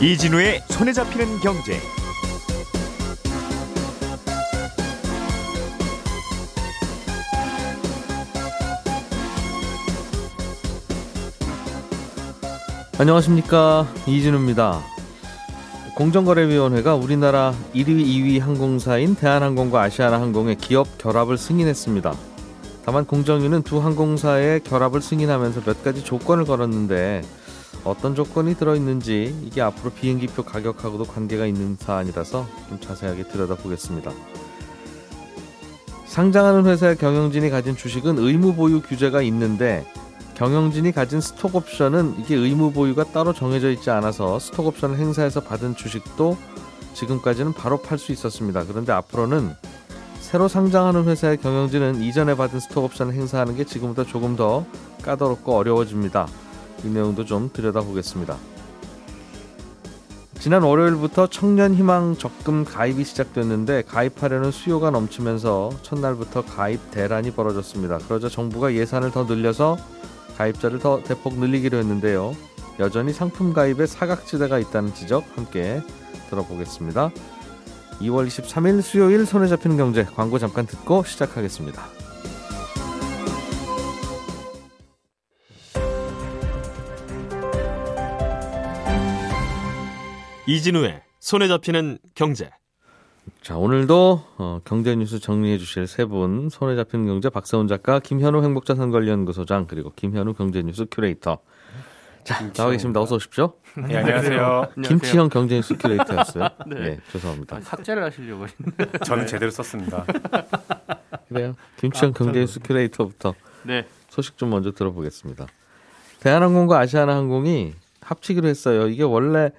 이진우의 손에 잡히는 경제. 안녕하십니까 이진우입니다. 공정거래위원회가 우리나라 1위, 2위 항공사인 대한항공과 아시아나항공의 기업 결합을 승인했습니다. 다만 공정위는 두 항공사의 결합을 승인하면서 몇 가지 조건을 걸었는데 어떤 조건이 들어있는지 이게 앞으로 비행기표 가격하고도 관계가 있는 사안이라서 좀 자세하게 들여다보겠습니다. 상장하는 회사의 경영진이 가진 주식은 의무 보유 규제가 있는데 경영진이 가진 스톡 옵션은 이게 의무 보유가 따로 정해져 있지 않아서 스톡 옵션을 행사해서 받은 주식도 지금까지는 바로 팔 수 있었습니다. 그런데 앞으로는 새로 상장하는 회사의 경영진은 이전에 받은 스톡 옵션을 행사하는 게 지금보다 조금 더 까다롭고 어려워집니다. 이 내용도 좀 들여다보겠습니다. 지난 월요일부터 청년 희망 적금 가입이 시작됐는데 가입하려는 수요가 넘치면서 첫날부터 가입 대란이 벌어졌습니다. 그러자 정부가 예산을 더 늘려서 가입자를 더 대폭 늘리기로 했는데요. 여전히 상품 가입에 사각지대가 있다는 지적 함께 들어보겠습니다. 2월 23일 수요일 손에 잡히는 경제 광고 잠깐 듣고 시작하겠습니다. 이진우의 손에 잡히는 경제. 자 오늘도 어, 경제 뉴스 정리해 주실 세 분 손에 잡히는 경제 박세훈 작가 김현우 행복자산관리연구소장 그리고 김현우 경제뉴스 큐레이터 자 나와 계십니다 어서 오십시오 네, 안녕하세요. 김치형 경제뉴스 큐레이터였어요 네. 네 죄송합니다 아, 삭제를 하시려고 하시는데. 저는 제대로 썼습니다. 그래요 김치형 경제뉴스 큐레이터부터 네. 소식 좀 먼저 들어보겠습니다 대한항공과 아시아나항공이 합치기로 했어요 이게 원래 에,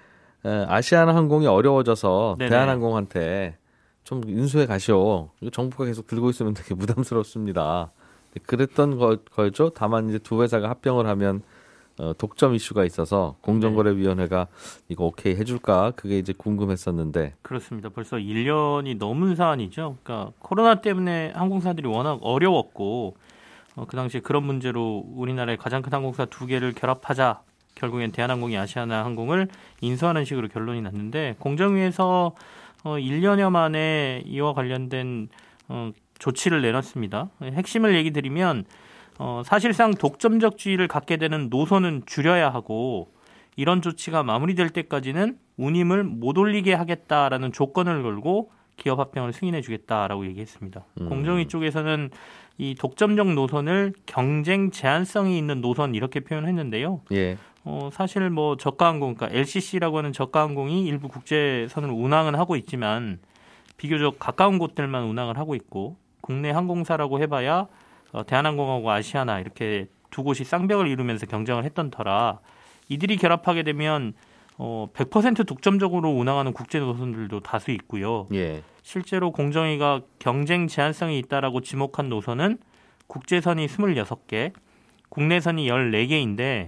아시아나 항공이 어려워져서 네네. 대한항공한테 좀 인수해 가시오. 이거 정부가 계속 들고 있으면 되게 부담스럽습니다. 그랬던 거, 거죠. 다만 이제 두 회사가 합병을 하면 어, 독점 이슈가 있어서 공정거래위원회가 이거 오케이 해줄까 그게 이제 궁금했었는데 그렇습니다. 벌써 1년이 넘은 사안이죠. 그러니까 코로나 때문에 항공사들이 워낙 어려웠고 어, 그 당시에 그런 문제로 우리나라의 가장 큰 항공사 두 개를 결합하자 결국엔 대한항공이 아시아나항공을 인수하는 식으로 결론이 났는데 공정위에서 어, 1년여 만에 이와 관련된 어, 조치를 내놨습니다. 핵심을 얘기 드리면 어, 사실상 독점적 주의를 갖게 되는 노선은 줄여야 하고 이런 조치가 마무리될 때까지는 운임을 못 올리게 하겠다라는 조건을 걸고 기업 합병을 승인해 주겠다라고 얘기했습니다. 음. 공정위 쪽에서는 이 독점적 노선을 경쟁 제한성이 있는 노선 이렇게 표현했는데요. 예 어, 사실 뭐 저가항공, 그러니까 LCC라고 하는 저가항공이 일부 국제선을 운항은 하고 있지만 비교적 가까운 곳들만 운항을 하고 있고 국내 항공사라고 해봐야 어, 대한항공하고 아시아나 이렇게 두 곳이 쌍벽을 이루면서 경쟁을 했던 터라 이들이 결합하게 되면 어, 100% 독점적으로 운항하는 국제 노선들도 다수 있고요. 예. 실제로 공정위가 경쟁 제한성이 있다라고 지목한 노선은 국제선이 26개, 국내선이 14개인데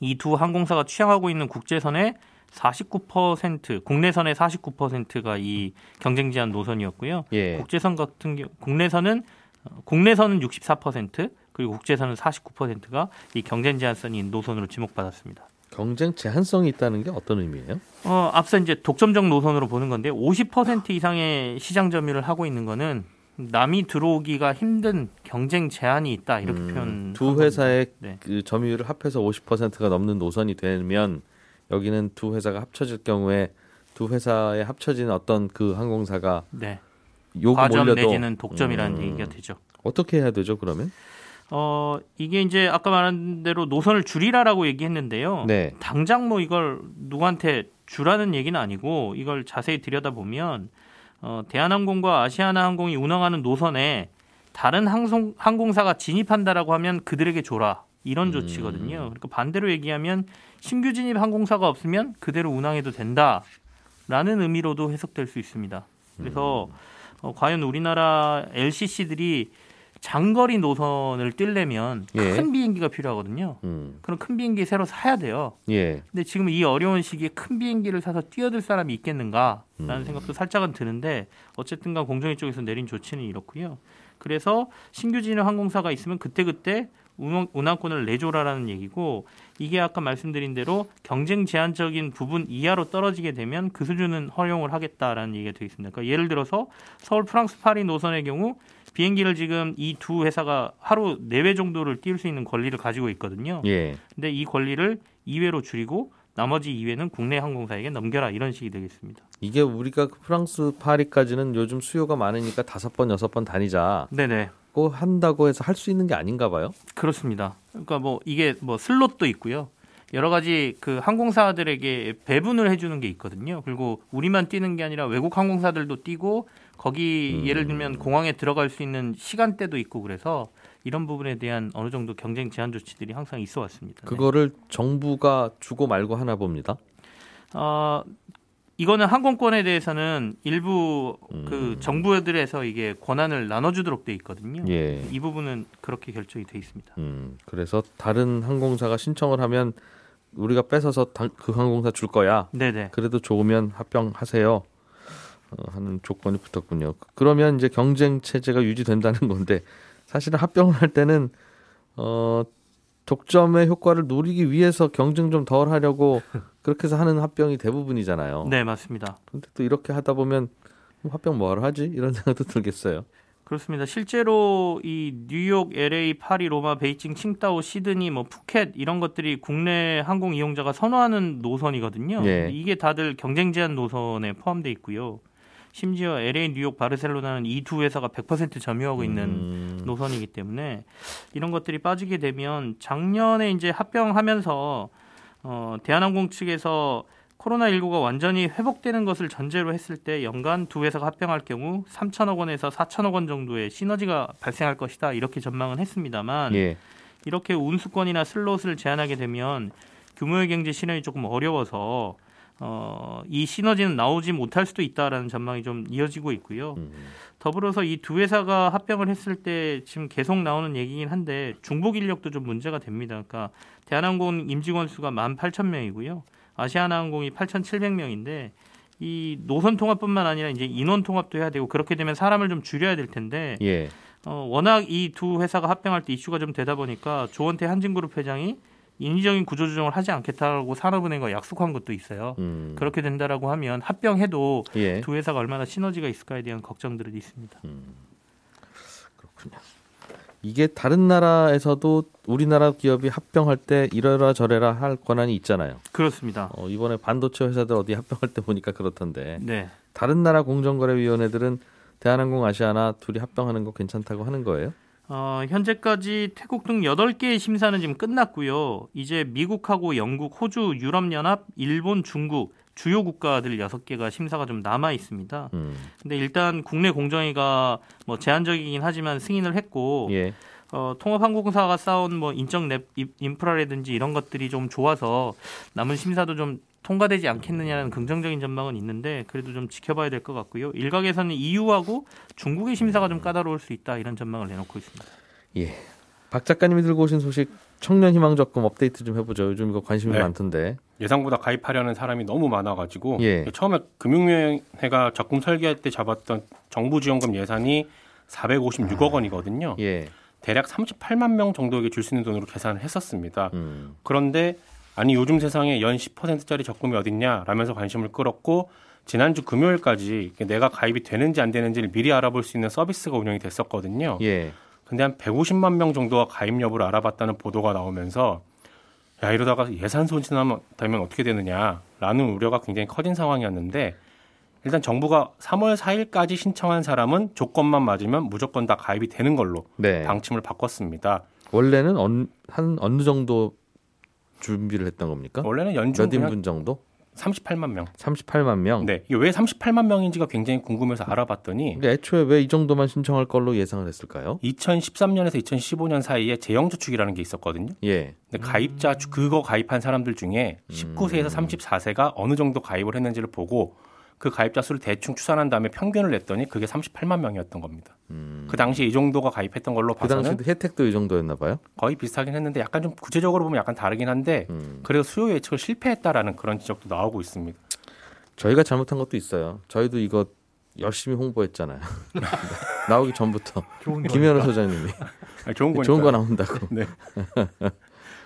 이 두 항공사가 취향하고 있는 국제선의 49%, 국내선의 49%가 이 경쟁 제한 노선이었고요. 예. 국제선 같은 경우 국내선은 어, 국내선은 64% 그리고 국제선은 49%가 이 경쟁 제한선인 노선으로 지목받았습니다. 경쟁 제한성이 있다는 게 어떤 의미예요? 어, 앞서 이제 독점적 노선으로 보는 건데 50% 이상의 시장 점유를 하고 있는 거는 남이 들어오기가 힘든 경쟁 제한이 있다 이렇게 표현. 음, 두 회사의 네. 그 점유율을 합해서 50%가 넘는 노선이 되면 여기는 두 회사가 합쳐질 경우에 두 회사에 합쳐진 어떤 그 항공사가 네. 요금 과점 올려도 내지는 독점이라는 음, 얘기가 되죠. 어떻게 해야 되죠 그러면? 어, 이게 이제 아까 말한 대로 노선을 줄이라라고 얘기했는데요. 네. 당장 뭐 이걸 누구한테 주라는 얘기는 아니고 이걸 자세히 들여다 보면 어, 대한항공과 아시아나항공이 운항하는 노선에 다른 항송, 항공사가 진입한다라고 하면 그들에게 줘라 이런 음. 조치거든요. 그러니까 반대로 얘기하면 신규 진입 항공사가 없으면 그대로 운항해도 된다라는 의미로도 해석될 수 있습니다. 그래서 어, 과연 우리나라 LCC들이 장거리 노선을 뛰려면 예. 큰 비행기가 필요하거든요. 음. 그럼 큰 비행기 새로 사야 돼요. 예. 근데 지금 이 어려운 시기에 큰 비행기를 사서 뛰어들 사람이 있겠는가라는 음. 생각도 살짝은 드는데 어쨌든간 공정위 쪽에서 내린 조치는 이렇고요. 그래서 신규 진입 항공사가 있으면 그때그때 운항, 운항권을 내줘라라는 얘기고 이게 아까 말씀드린 대로 경쟁 제한적인 부분 이하로 떨어지게 되면 그 수준은 허용을 하겠다라는 얘기가 되어 있습니다. 그러니까 예를 들어서 서울 프랑스 파리 노선의 경우 비행기를 지금 이 두 회사가 하루 네 회 정도를 띄울 수 있는 권리를 가지고 있거든요. 예. 근데 이 권리를 2회로 줄이고 나머지 2회는 국내 항공사에게 넘겨라 이런 식이 되겠습니다. 이게 우리가 그 프랑스 파리까지는 요즘 수요가 많으니까 다섯 번 여섯 번 다니자. 네네. 고 한다고 해서 할 수 있는 게 아닌가 봐요. 그렇습니다. 그러니까 뭐 이게 뭐 슬롯도 있고요. 여러 가지 그 항공사들에게 배분을 해주는 게 있거든요. 그리고 우리만 뛰는 게 아니라 외국 항공사들도 뛰고 거기 음. 예를 들면 공항에 들어갈 수 있는 시간대도 있고 그래서 이런 부분에 대한 어느 정도 경쟁 제한 조치들이 항상 있어 왔습니다. 네. 그거를 정부가 주고 말고 하나 봅니다. 어, 이거는 항공권에 대해서는 일부 그 음. 정부들에서 이게 권한을 나눠주도록 돼 있거든요. 예. 이 부분은 그렇게 결정이 돼 있습니다. 음, 그래서 다른 항공사가 신청을 하면 우리가 뺏어서 당- 그 항공사 줄 거야. 네네. 그래도 좋으면 합병하세요. 어, 하는 조건이 붙었군요. 그러면 이제 경쟁 체제가 유지된다는 건데 사실은 합병을 할 때는 어 독점의 효과를 노리기 위해서 경쟁 좀 덜 하려고 그렇게 해서 하는 합병이 대부분이잖아요. 네 맞습니다. 근데 또 이렇게 하다 보면 뭐 합병 뭐하러 하지? 이런 생각도 들겠어요. 그렇습니다. 실제로 이 뉴욕, LA, 파리, 로마, 베이징, 칭다오, 시드니, 뭐 푸켓 이런 것들이 국내 항공 이용자가 선호하는 노선이거든요. 예. 이게 다들 경쟁 제한 노선에 포함돼 있고요. 심지어 LA, 뉴욕, 바르셀로나는 이 두 회사가 100% 점유하고 있는 음, 노선이기 때문에 이런 것들이 빠지게 되면 작년에 이제 합병하면서 어, 대한항공 측에서 코로나19가 완전히 회복되는 것을 전제로 했을 때 연간 두 회사가 합병할 경우 3천억 원에서 4천억 원 정도의 시너지가 발생할 것이다 이렇게 전망은 했습니다만 예. 이렇게 운수권이나 슬롯을 제한하게 되면 규모의 경제 실현이 조금 어려워서 어, 이 시너지는 나오지 못할 수도 있다라는 전망이 좀 이어지고 있고요. 음, 더불어서 이 두 회사가 합병을 했을 때 지금 계속 나오는 얘기긴 한데 중복 인력도 좀 문제가 됩니다. 그러니까 대한항공 임직원 수가 18,000명이고요. 아시아나항공이 8,700명인데 이 노선 통합뿐만 아니라 이제 인원 통합도 해야 되고 그렇게 되면 사람을 좀 줄여야 될 텐데 예. 어, 워낙 이 두 회사가 합병할 때 이슈가 좀 되다 보니까 조원태 한진그룹 회장이 인위적인 구조조정을 하지 않겠다고 산업은행과 약속한 것도 있어요. 음, 그렇게 된다라고 하면 합병해도 예. 두 회사가 얼마나 시너지가 있을까에 대한 걱정들이 있습니다. 그렇군요. 이게 다른 나라에서도 우리나라 기업이 합병할 때 이래라 저래라 할 권한이 있잖아요. 그렇습니다. 어, 이번에 반도체 회사들 어디 합병할 때 보니까 그렇던데 네. 다른 나라 공정거래위원회들은 대한항공 아시아나 둘이 합병하는 거 괜찮다고 하는 거예요? 어, 현재까지 태국 등 8개의 심사는 지금 끝났고요. 이제 미국하고 영국, 호주, 유럽연합, 일본, 중국 주요 국가들 6개가 심사가 좀 남아 있습니다. 음, 근데 일단 국내 공정위가 뭐 제한적이긴 하지만 승인을 했고 예, 어, 통합항공사가 쌓은 뭐 인적 랩 인- 인프라라든지 이런 것들이 좀 좋아서 남은 심사도 좀 통과되지 않겠느냐는 긍정적인 전망은 있는데 그래도 좀 지켜봐야 될 것 같고요. 일각에서는 EU하고 중국의 심사가 좀 까다로울 수 있다 이런 전망을 내놓고 있습니다. 예. 박 작가님이 들고 오신 소식 청년 희망 적금 업데이트 좀 해보죠. 요즘 이거 관심이 네. 많던데. 예상보다 가입하려는 사람이 너무 많아가지고 예. 처음에 금융위원회가 적금 설계할 때 잡았던 정부 지원금 예산이 456억 원이거든요. 예, 대략 38만 명 정도에게 줄 수 있는 돈으로 계산을 했었습니다. 음, 그런데 아니 요즘 세상에 연 10%짜리 적금이 어딨냐 라면서 관심을 끌었고 지난주 금요일까지 내가 가입이 되는지 안 되는지를 미리 알아볼 수 있는 서비스가 운영이 됐었거든요. 예, 근데 한 150만 명 정도가 가입 여부를 알아봤다는 보도가 나오면서 야 이러다가 예산 손실하면 되면 어떻게 되느냐라는 우려가 굉장히 커진 상황이었는데 일단 정부가 3월 4일까지 신청한 사람은 조건만 맞으면 무조건 다 가입이 되는 걸로 네. 방침을 바꿨습니다. 원래는 언, 한 어느 정도 준비를 했던 겁니까? 원래는 연중 몇 인분 정도? 38만 명. 38만 명. 네, 이게 왜 38만 명인지가 굉장히 궁금해서 알아봤더니 근데 애초에 왜 이 정도만 신청할 걸로 예상을 했을까요? 2013년에서 2015년 사이에 재형 저축이라는 게 있었거든요. 예, 근데 가입자 주- 그거 가입한 사람들 중에 19세에서 34세가 어느 정도 가입을 했는지를 보고 그 가입자 수를 대충 추산한 다음에 평균을 냈더니 그게 38만 명이었던 겁니다. 그 당시에 이 정도가 가입했던 걸로 그 봐서는 당시도 혜택도 이 정도였나 봐요. 거의 비슷하긴 했는데 약간 좀 구체적으로 보면 약간 다르긴 한데 음. 그래도 수요 예측을 실패했다라는 그런 지적도 나오고 있습니다. 저희가 잘못한 것도 있어요. 저희도 이거 열심히 홍보했잖아요. 나오기 전부터 김현우 소장님이 좋은. 좋은 거 나온다고. 네.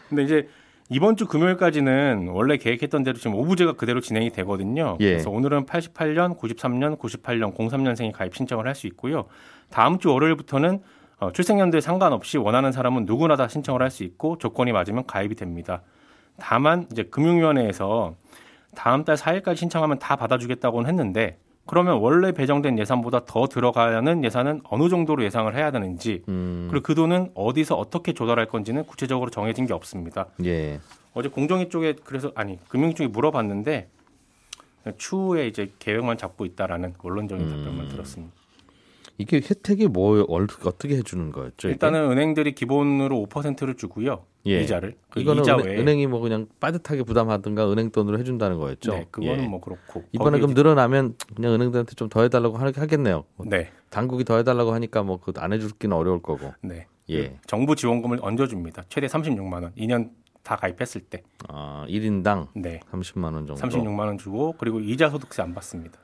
근데 이제 이번 주 금요일까지는 원래 계획했던 대로 지금 오부제가 그대로 진행이 되거든요. 예. 그래서 오늘은 88년, 93년, 98년, 03년생이 가입 신청을 할 수 있고요. 다음 주 월요일부터는 어, 출생연도에 상관없이 원하는 사람은 누구나 다 신청을 할 수 있고 조건이 맞으면 가입이 됩니다. 다만 이제 금융위원회에서 다음 달 4일까지 신청하면 다 받아주겠다고는 했는데 그러면 원래 배정된 예산보다 더 들어가는 예산은 어느 정도로 예상을 해야 되는지 음, 그리고 그 돈은 어디서 어떻게 조달할 건지는 구체적으로 정해진 게 없습니다. 예. 어제 공정위 쪽에 그래서 아니 금융위 쪽에 물어봤는데 추후에 이제 계획만 잡고 있다라는 원론적인 음. 답변만 들었습니다. 이게 혜택이 뭐 어떻게 해주는 거였죠? 이게? 일단은 은행들이 기본으로 5%를 주고요. 예. 이자를 그 이거는 이자 은행, 외에 은행이 뭐 그냥 빠듯하게 부담하든가 은행 돈으로 해준다는 거였죠. 네, 그거는 예. 뭐 그렇고 이번에 그럼 늘어나면 그냥 은행들한테 좀 더 해달라고 하- 하겠네요. 뭐 네, 당국이 더 해달라고 하니까 뭐 그 안 해줄기는 어려울 거고. 네. 예. 그 정부 지원금을 얹어줍니다. 최대 36만 원. 2년 다 가입했을 때, 아, 1인당 네, 30만 원 정도. 36만 원 주고 그리고 이자 소득세 안 받습니다.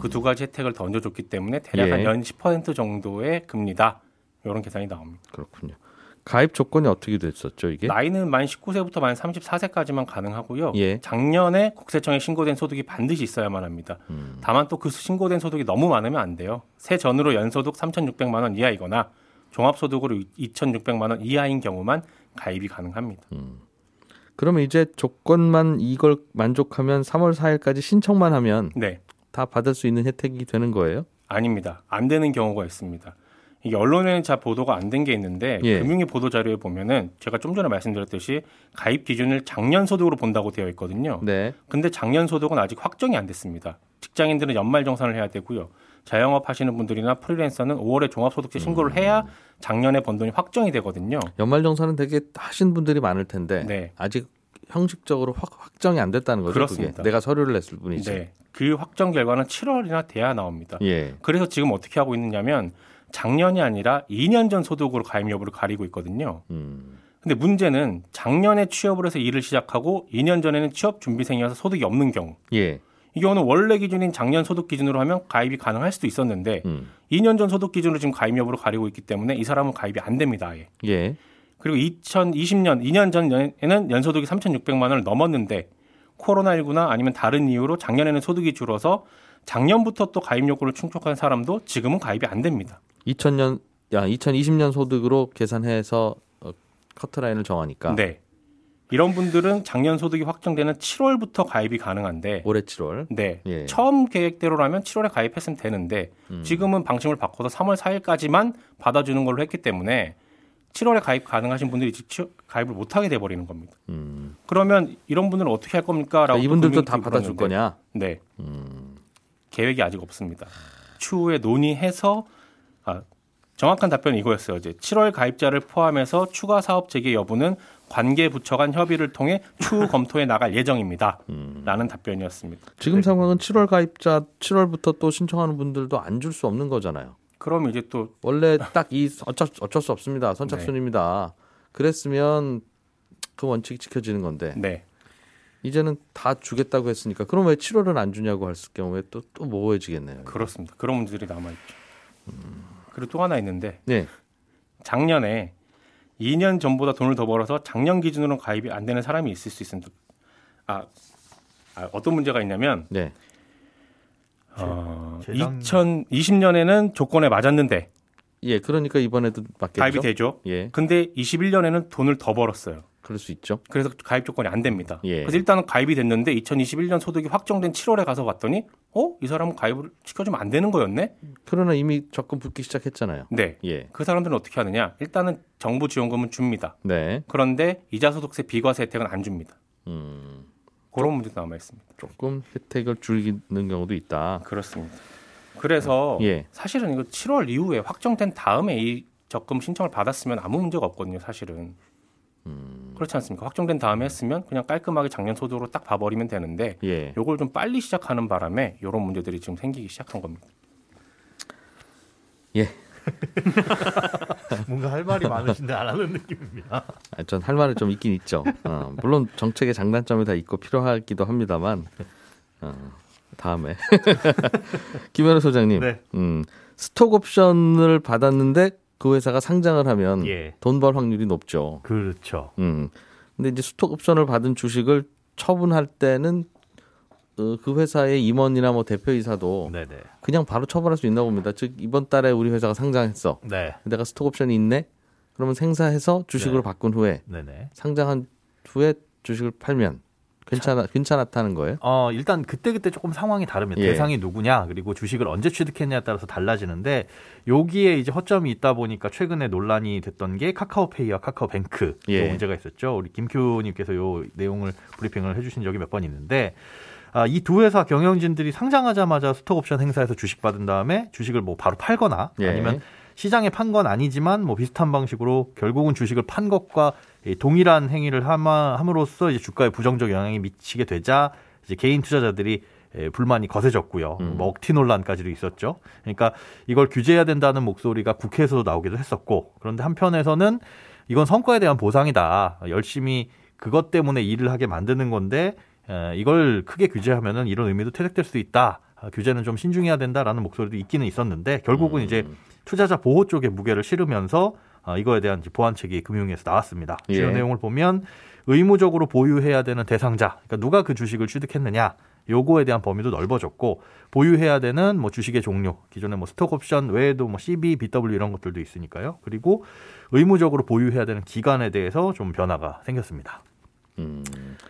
그두 가지 혜택을 더 얹어줬기 때문에 대략 음. 예. 한연10% 정도의 금리다. 이런 계산이 나옵니다. 그렇군요. 가입 조건이 어떻게 됐었죠, 이게? 나이는 만 19세부터 만 34세까지만 가능하고요. 예. 작년에 국세청에 신고된 소득이 반드시 있어야만 합니다. 음. 다만 또 그 신고된 소득이 너무 많으면 안 돼요. 세 전으로 연소득 3,600만 원 이하이거나 종합소득으로 2,600만 원 이하인 경우만 가입이 가능합니다. 그러면 이제 조건만 이걸 만족하면 3월 4일까지 신청만 하면 네, 다 받을 수 있는 혜택이 되는 거예요? 아닙니다. 안 되는 경우가 있습니다. 이게 언론에는 잘 보도가 안 된 게 있는데 예. 금융위 보도 자료에 보면은 제가 좀 전에 말씀드렸듯이 가입 기준을 작년 소득으로 본다고 되어 있거든요. 네. 근데 작년 소득은 아직 확정이 안 됐습니다. 직장인들은 연말 정산을 해야 되고요. 자영업 하시는 분들이나 프리랜서는 5월에 종합소득세 신고를 해야 작년에 번 돈이 확정이 되거든요. 연말 정산은 되게 하신 분들이 많을 텐데 네. 아직 형식적으로 확, 확정이 안 됐다는 거죠. 그렇습니다. 그게 내가 서류를 냈을 뿐이지. 네. 그 확정 결과는 7월이나 돼야 나옵니다. 예. 그래서 지금 어떻게 하고 있느냐면 작년이 아니라 2년 전 소득으로 가입 여부를 가리고 있거든요. 음. 근데 문제는 작년에 취업을 해서 일을 시작하고 2년 전에는 취업 준비생이어서 소득이 없는 경우. 예. 이 경우는 원래 기준인 작년 소득 기준으로 하면 가입이 가능할 수도 있었는데 음. 2년 전 소득 기준으로 지금 가입 여부를 가리고 있기 때문에 이 사람은 가입이 안 됩니다. 아예. 예. 그리고 2020년 2년 전에는 연소득이 3,600만 원을 넘었는데 코로나19나 아니면 다른 이유로 작년에는 소득이 줄어서 작년부터 또 가입 요건을 충족한 사람도 지금은 가입이 안 됩니다. 2000년 야 2020년 소득으로 계산해서 어, 커트라인을 정하니까 네. 이런 분들은 작년 소득이 확정되는 7월부터 가입이 가능한데 올해 7월. 네. 예. 처음 계획대로라면 7월에 가입했으면 되는데 음. 지금은 방침을 바꿔서 3월 4일까지만 받아주는 걸로 했기 때문에 7월에 가입 가능하신 분들이 이제 취- 가입을 못 하게 돼 버리는 겁니다. 음. 그러면 이런 분들은 어떻게 할 겁니까? 라고 그러니까 이분들도 또다 받아줄 거냐? 네. 음. 계획이 아직 없습니다. 추후에 논의해서 아, 정확한 답변은 이거였어요. 이제 7월 가입자를 포함해서 추가 사업 재개 여부는 관계 부처 간 협의를 통해 추후 검토해 나갈 예정입니다. 음. 라는 답변이었습니다. 지금 상황은 7월 가입자 7월부터 또 신청하는 분들도 안 줄 수 없는 거잖아요. 그럼 이제 또 원래 딱 이 어쩔, 어쩔 수 없습니다. 선착순입니다. 그랬으면 그 원칙이 지켜지는 건데 네. 이제는 다 주겠다고 했으니까 그럼 왜 7월은 안 주냐고 했을 경우에 또 또 모호해지겠네요. 그렇습니다. 그런 문제들이 남아 있죠. 그리고 또 하나 있는데 네. 작년에 2년 전보다 돈을 더 벌어서 작년 기준으로 가입이 안 되는 사람이 있을 수 있습니다. 아, 아, 어떤 문제가 있냐면 네. 어, 재당- 2020년에는 조건에 맞았는데 예, 그러니까 이번에도 맞겠죠. 가입이 되죠. 예, 근데 21년에는 돈을 더 벌었어요. 그럴 수 있죠. 그래서 가입 조건이 안 됩니다. 예. 그래서 일단은 가입이 됐는데 2021년 소득이 확정된 7월에 가서 봤더니 어? 이 사람은 가입을 시켜주면 안 되는 거였네? 그러나 이미 적금 붙기 시작했잖아요. 네. 예, 그 사람들은 어떻게 하느냐? 일단은 정부 지원금은 줍니다. 네. 그런데 이자 소득세 비과세 혜택은 안 줍니다. 음, 그런 문제도 남아 있습니다. 조금 혜택을 줄이는 경우도 있다. 그렇습니다. 그래서 예. 사실은 이거 7월 이후에 확정된 다음에 이 적금 신청을 받았으면 아무 문제가 없거든요. 사실은 음. 그렇지 않습니까? 확정된 다음에 했으면 그냥 깔끔하게 작년 소득으로 딱 봐버리면 되는데 예, 요걸 좀 빨리 시작하는 바람에 이런 문제들이 지금 생기기 시작한 겁니다. 뭔가 할 말이 많으신데 안 하는 느낌입니다. 아, 전할 말은 좀 있긴 있죠. 어, 물론 정책의 장단점이 다 있고 필요하기도 합니다만 어, 다음에 김현우 소장님, 네. 음, 스톡 옵션을 받았는데 그 회사가 상장을 하면 예. 돈벌 확률이 높죠. 그렇죠. 음. 근데 이제 스톡 옵션을 받은 주식을 처분할 때는 어, 그 회사의 임원이나 뭐 대표이사도 네네. 그냥 바로 처분할 수 있나 봅니다. 즉 이번 달에 우리 회사가 상장했어. 네. 내가 스톡 옵션이 있네. 그러면 생사해서 주식으로 네. 바꾼 후에 네네. 상장한 후에 주식을 팔면 괜찮아 괜찮았다는 거예요? 어, 일단 그때 그때 조금 상황이 다릅니다. 예. 대상이 누구냐, 그리고 주식을 언제 취득했냐에 따라서 달라지는데, 여기에 이제 허점이 있다 보니까 최근에 논란이 됐던 게 카카오페이와 카카오뱅크 예. 요 문제가 있었죠. 우리 김큐님께서 요 내용을 브리핑을 해주신 적이 몇 번 있는데, 아, 이 두 회사 경영진들이 상장하자마자 스톡옵션 행사에서 주식 받은 다음에 주식을 뭐 바로 팔거나 예. 아니면 시장에 판 건 아니지만 뭐 비슷한 방식으로 결국은 주식을 판 것과 이 동일한 행위를 함으로써 이제 주가에 부정적 영향이 미치게 되자 이제 개인 투자자들이 에, 불만이 거세졌고요. 음. 뭐 억티 논란까지도 있었죠. 그러니까 이걸 규제해야 된다는 목소리가 국회에서도 나오기도 했었고 그런데 한편에서는 이건 성과에 대한 보상이다. 열심히 그것 때문에 일을 하게 만드는 건데 에, 이걸 크게 규제하면은 이런 의미도 퇴색될 수 있다. 아, 규제는 좀 신중해야 된다라는 목소리도 있기는 있었는데 결국은 음. 이제 투자자 보호 쪽에 무게를 실으면서 어, 이거에 대한 보완책이 금융위에서 나왔습니다. 예. 주요 내용을 보면 의무적으로 보유해야 되는 대상자, 그러니까 누가 그 주식을 취득했느냐, 요거에 대한 범위도 넓어졌고 보유해야 되는 뭐 주식의 종류, 기존에 뭐 스톡 옵션 외에도 뭐 CB, BW 이런 것들도 있으니까요. 그리고 의무적으로 보유해야 되는 기간에 대해서 좀 변화가 생겼습니다. 음.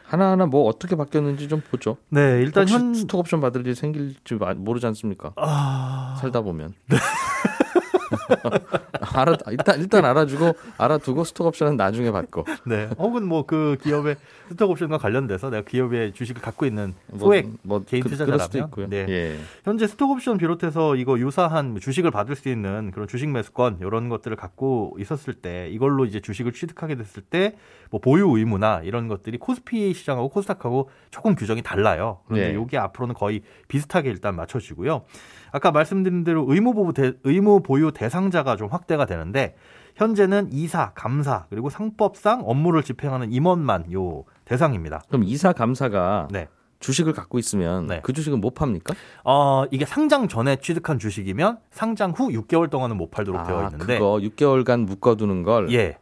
하나하나 뭐 어떻게 바뀌었는지 좀 보죠. 네, 일단 현 스톡 옵션 받을 일 생길지 마- 모르지 않습니까? 아, 살다 보면. 알아 일단 일단 알아주고 알아두고 스톡 옵션은 나중에 받고. 네, 혹은 뭐 그 기업의 스톡 옵션과 관련돼서 내가 기업의 주식을 갖고 있는 뭐, 소액 뭐 개인 그, 투자자라면 수도 있고요. 네. 예. 현재 스톡 옵션 비롯해서 이거 유사한 주식을 받을 수 있는 그런 주식 매수권 이런 것들을 갖고 있었을 때 이걸로 이제 주식을 취득하게 됐을 때 뭐 보유 의무나 이런 것들이 코스피 시장하고 코스닥하고 조금 규정이 달라요. 그런데 네. 이게 앞으로는 거의 비슷하게 일단 맞춰지고요. 아까 말씀드린 대로 의무 보유 대, 의무 보유 대상자가 좀 확대가 되는데 현재는 이사, 감사 그리고 상법상 업무를 집행하는 임원만 요 대상입니다. 그럼 이사 감사가 네. 주식을 갖고 있으면 네. 그 주식은 못 팝니까? 어, 이게 상장 전에 취득한 주식이면 상장 후 6개월 동안은 못 팔도록 되어 있는데 아, 그거 6개월간 묶어두는 걸. 예.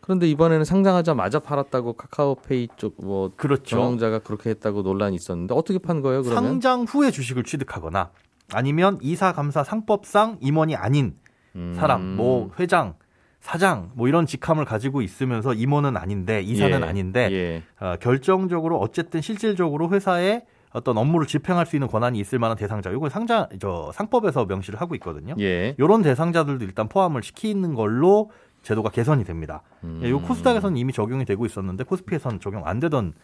그런데 이번에는 상장하자마자 팔았다고 카카오페이 쪽뭐 그렇죠. 경영자가 그렇게 했다고 논란이 있었는데 어떻게 판 거예요? 그러면 상장 후에 주식을 취득하거나 아니면 이사 감사 상법상 임원이 아닌 음. 사람, 뭐 회장, 사장 뭐 이런 직함을 가지고 있으면서 임원은 아닌데 이사는 예, 아닌데 예. 어, 결정적으로 어쨌든 실질적으로 회사에 어떤 업무를 집행할 수 있는 권한이 있을 만한 대상자. 이건 상장 저 상법에서 명시를 하고 있거든요. 예. 이런 대상자들도 일단 포함을 시키는 걸로 제도가 개선이 됩니다. 음. 이 코스닥에서는 이미 적용이 되고 있었는데 코스피에서는 적용 안 되던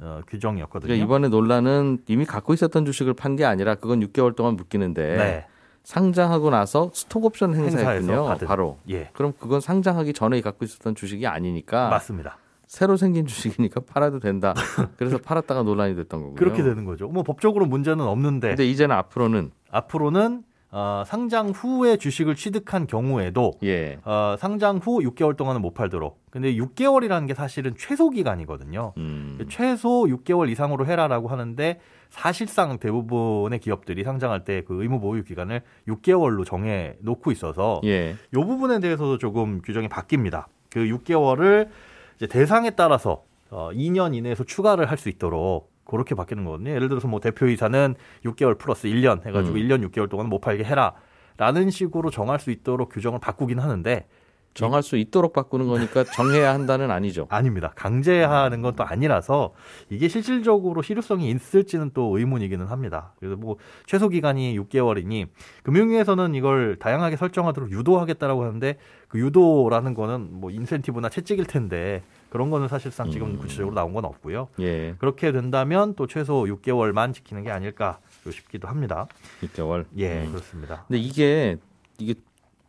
어, 규정이었거든요. 그러니까 이번에 논란은 이미 갖고 있었던 주식을 판 게 아니라 그건 6개월 동안 묶이는데 네. 상장하고 나서 스톡옵션 행사했군요. 바로. 예. 그럼 그건 상장하기 전에 갖고 있었던 주식이 아니니까 맞습니다. 새로 생긴 주식이니까 팔아도 된다. 그래서 팔았다가 논란이 됐던 거고요. 그렇게 되는 거죠. 뭐 법적으로 문제는 없는데 근데 이제는 앞으로는 앞으로는 어, 상장 후에 주식을 취득한 경우에도 예. 어, 상장 후 6개월 동안은 못 팔도록. 근데 6개월이라는 게 사실은 최소 기간이거든요. 음. 최소 6개월 이상으로 해라라고 하는데 사실상 대부분의 기업들이 상장할 때 그 의무 보유 기간을 6개월로 정해 놓고 있어서 예. 이 부분에 대해서도 조금 규정이 바뀝니다. 그 6개월을 이제 대상에 따라서 어, 2년 이내에서 추가를 할 수 있도록 그렇게 바뀌는 거거든요. 예를 들어서 뭐 대표이사는 6개월 플러스 1년 해가지고 음. 1년 6개월 동안 못 팔게 해라. 라는 식으로 정할 수 있도록 규정을 바꾸긴 하는데 정할 수 있도록 바꾸는 거니까 정해야 한다는 아니죠. 아닙니다. 강제하는 건 또 아니라서 이게 실질적으로 실효성이 있을지는 또 의문이기는 합니다. 그래서 뭐 최소 기간이 6개월이니 금융위에서는 이걸 다양하게 설정하도록 유도하겠다라고 하는데 그 유도라는 거는 뭐 인센티브나 채찍일 텐데 그런 거는 사실상 지금 음. 구체적으로 나온 건 없고요. 예. 그렇게 된다면 또 최소 6개월만 지키는 게 아닐까 싶기도 합니다. 6개월. 예, 음. 그렇습니다. 근데 이게 이게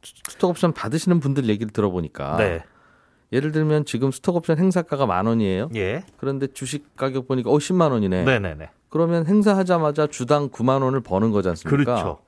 스톡옵션 받으시는 분들 얘기를 들어보니까 네, 예를 들면 지금 스톡옵션 행사가가 만 원이에요. 예, 그런데 주식 가격 보니까 어 10만 원이네. 네, 네, 네. 그러면 행사하자마자 주당 9만 원을 버는 거지 않습니까? 그렇죠.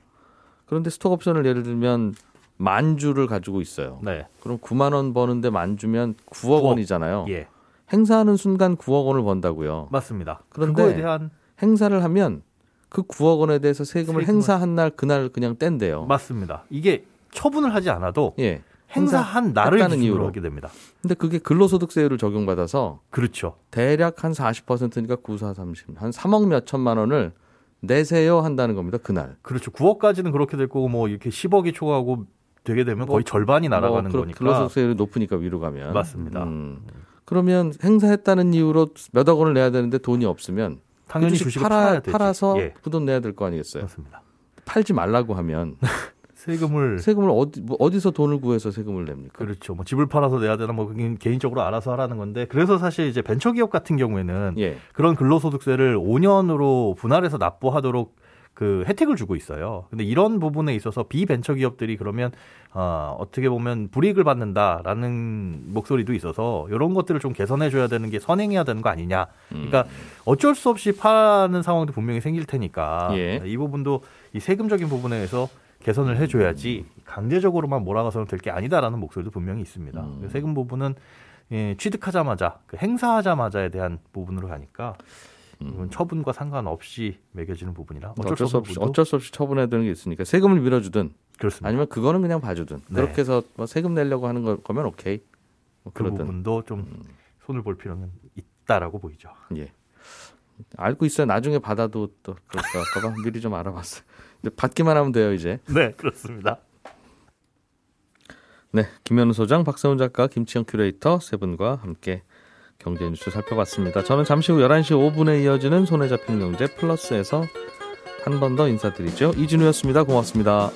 그런데 스톡옵션을 예를 들면 만 주를 가지고 있어요. 네, 그럼 9만 원 버는데 만 주면 9억, 9억. 원이잖아요. 예, 행사하는 순간 9억 원을 번다고요. 맞습니다. 그런데 그거에 대한 행사를 하면 그 9억 원에 대해서 세금을 세금을- 행사한 날 그날 그냥 뗀대요. 맞습니다. 이게 처분을 하지 않아도 예. 행사한 날을 기준으로. 하게 됩니다. 근데 그게 근로소득세율을 적용받아서 그렇죠. 대략 한 40%니까 9, 4, 30, 한 3억 몇 천만 원을 내세요 한다는 겁니다. 그날. 그렇죠. 9억까지는 그렇게 될 거고 뭐 이렇게 10억이 초과하고 되게 되면 거의 절반이 날아가는 뭐 거니까. 근로소득세율이 높으니까 위로 가면. 맞습니다. 음. 그러면 행사했다는 이유로 몇억 원을 내야 되는데 돈이 없으면 당연히 그 주식 주식을 팔아. 팔아서 예. 그돈 내야 될 거 아니겠어요. 맞습니다. 팔지 말라고 하면 세금을 세금을 어디 뭐 어디서 돈을 구해서 세금을 냅니까? 그렇죠. 뭐 집을 팔아서 내야 되나 뭐 개인적으로 알아서 하라는 건데 그래서 사실 이제 벤처기업 같은 경우에는 예. 그런 근로소득세를 5년으로 분할해서 납부하도록 그 혜택을 주고 있어요. 근데 이런 부분에 있어서 비벤처 기업들이 그러면 어, 어떻게 보면 불이익을 받는다라는 목소리도 있어서 이런 것들을 좀 개선해 줘야 되는 게 선행해야 되는 거 아니냐. 그러니까 어쩔 수 없이 파는 상황도 분명히 생길 테니까 예. 이 부분도 이 세금적인 부분에서 개선을 해줘야지 강제적으로만 몰아가서는 될 게 아니다라는 목소리도 분명히 있습니다. 음. 세금 부분은 예, 취득하자마자 그 행사하자마자에 대한 부분으로 가니까 이건 처분과 상관없이 매겨지는 부분이라 어쩔, 음. 어쩔 수 없이 어쩔 수 없이 처분해야 되는 게 있으니까 세금을 밀어주든 그렇습니다. 아니면 그거는 그냥 봐주든 네. 그렇게 해서 뭐 세금 내려고 하는 거, 거면 오케이. 뭐 그 부분도 좀 손을 볼 필요는 있다라고 보이죠. 예. 알고 있어요. 나중에 받아도 또 그럴까 할까봐 미리 좀 알아봤어요. 근데 받기만 하면 돼요 이제. 네, 그렇습니다. 네, 김현우 소장, 박세훈 작가, 김치형 큐레이터 세 분과 함께 경제 뉴스 살펴봤습니다. 저는 잠시 후 11시 5분에 이어지는 손에 잡히는 경제 플러스에서 한 번 더 인사드리죠. 이진우였습니다. 고맙습니다.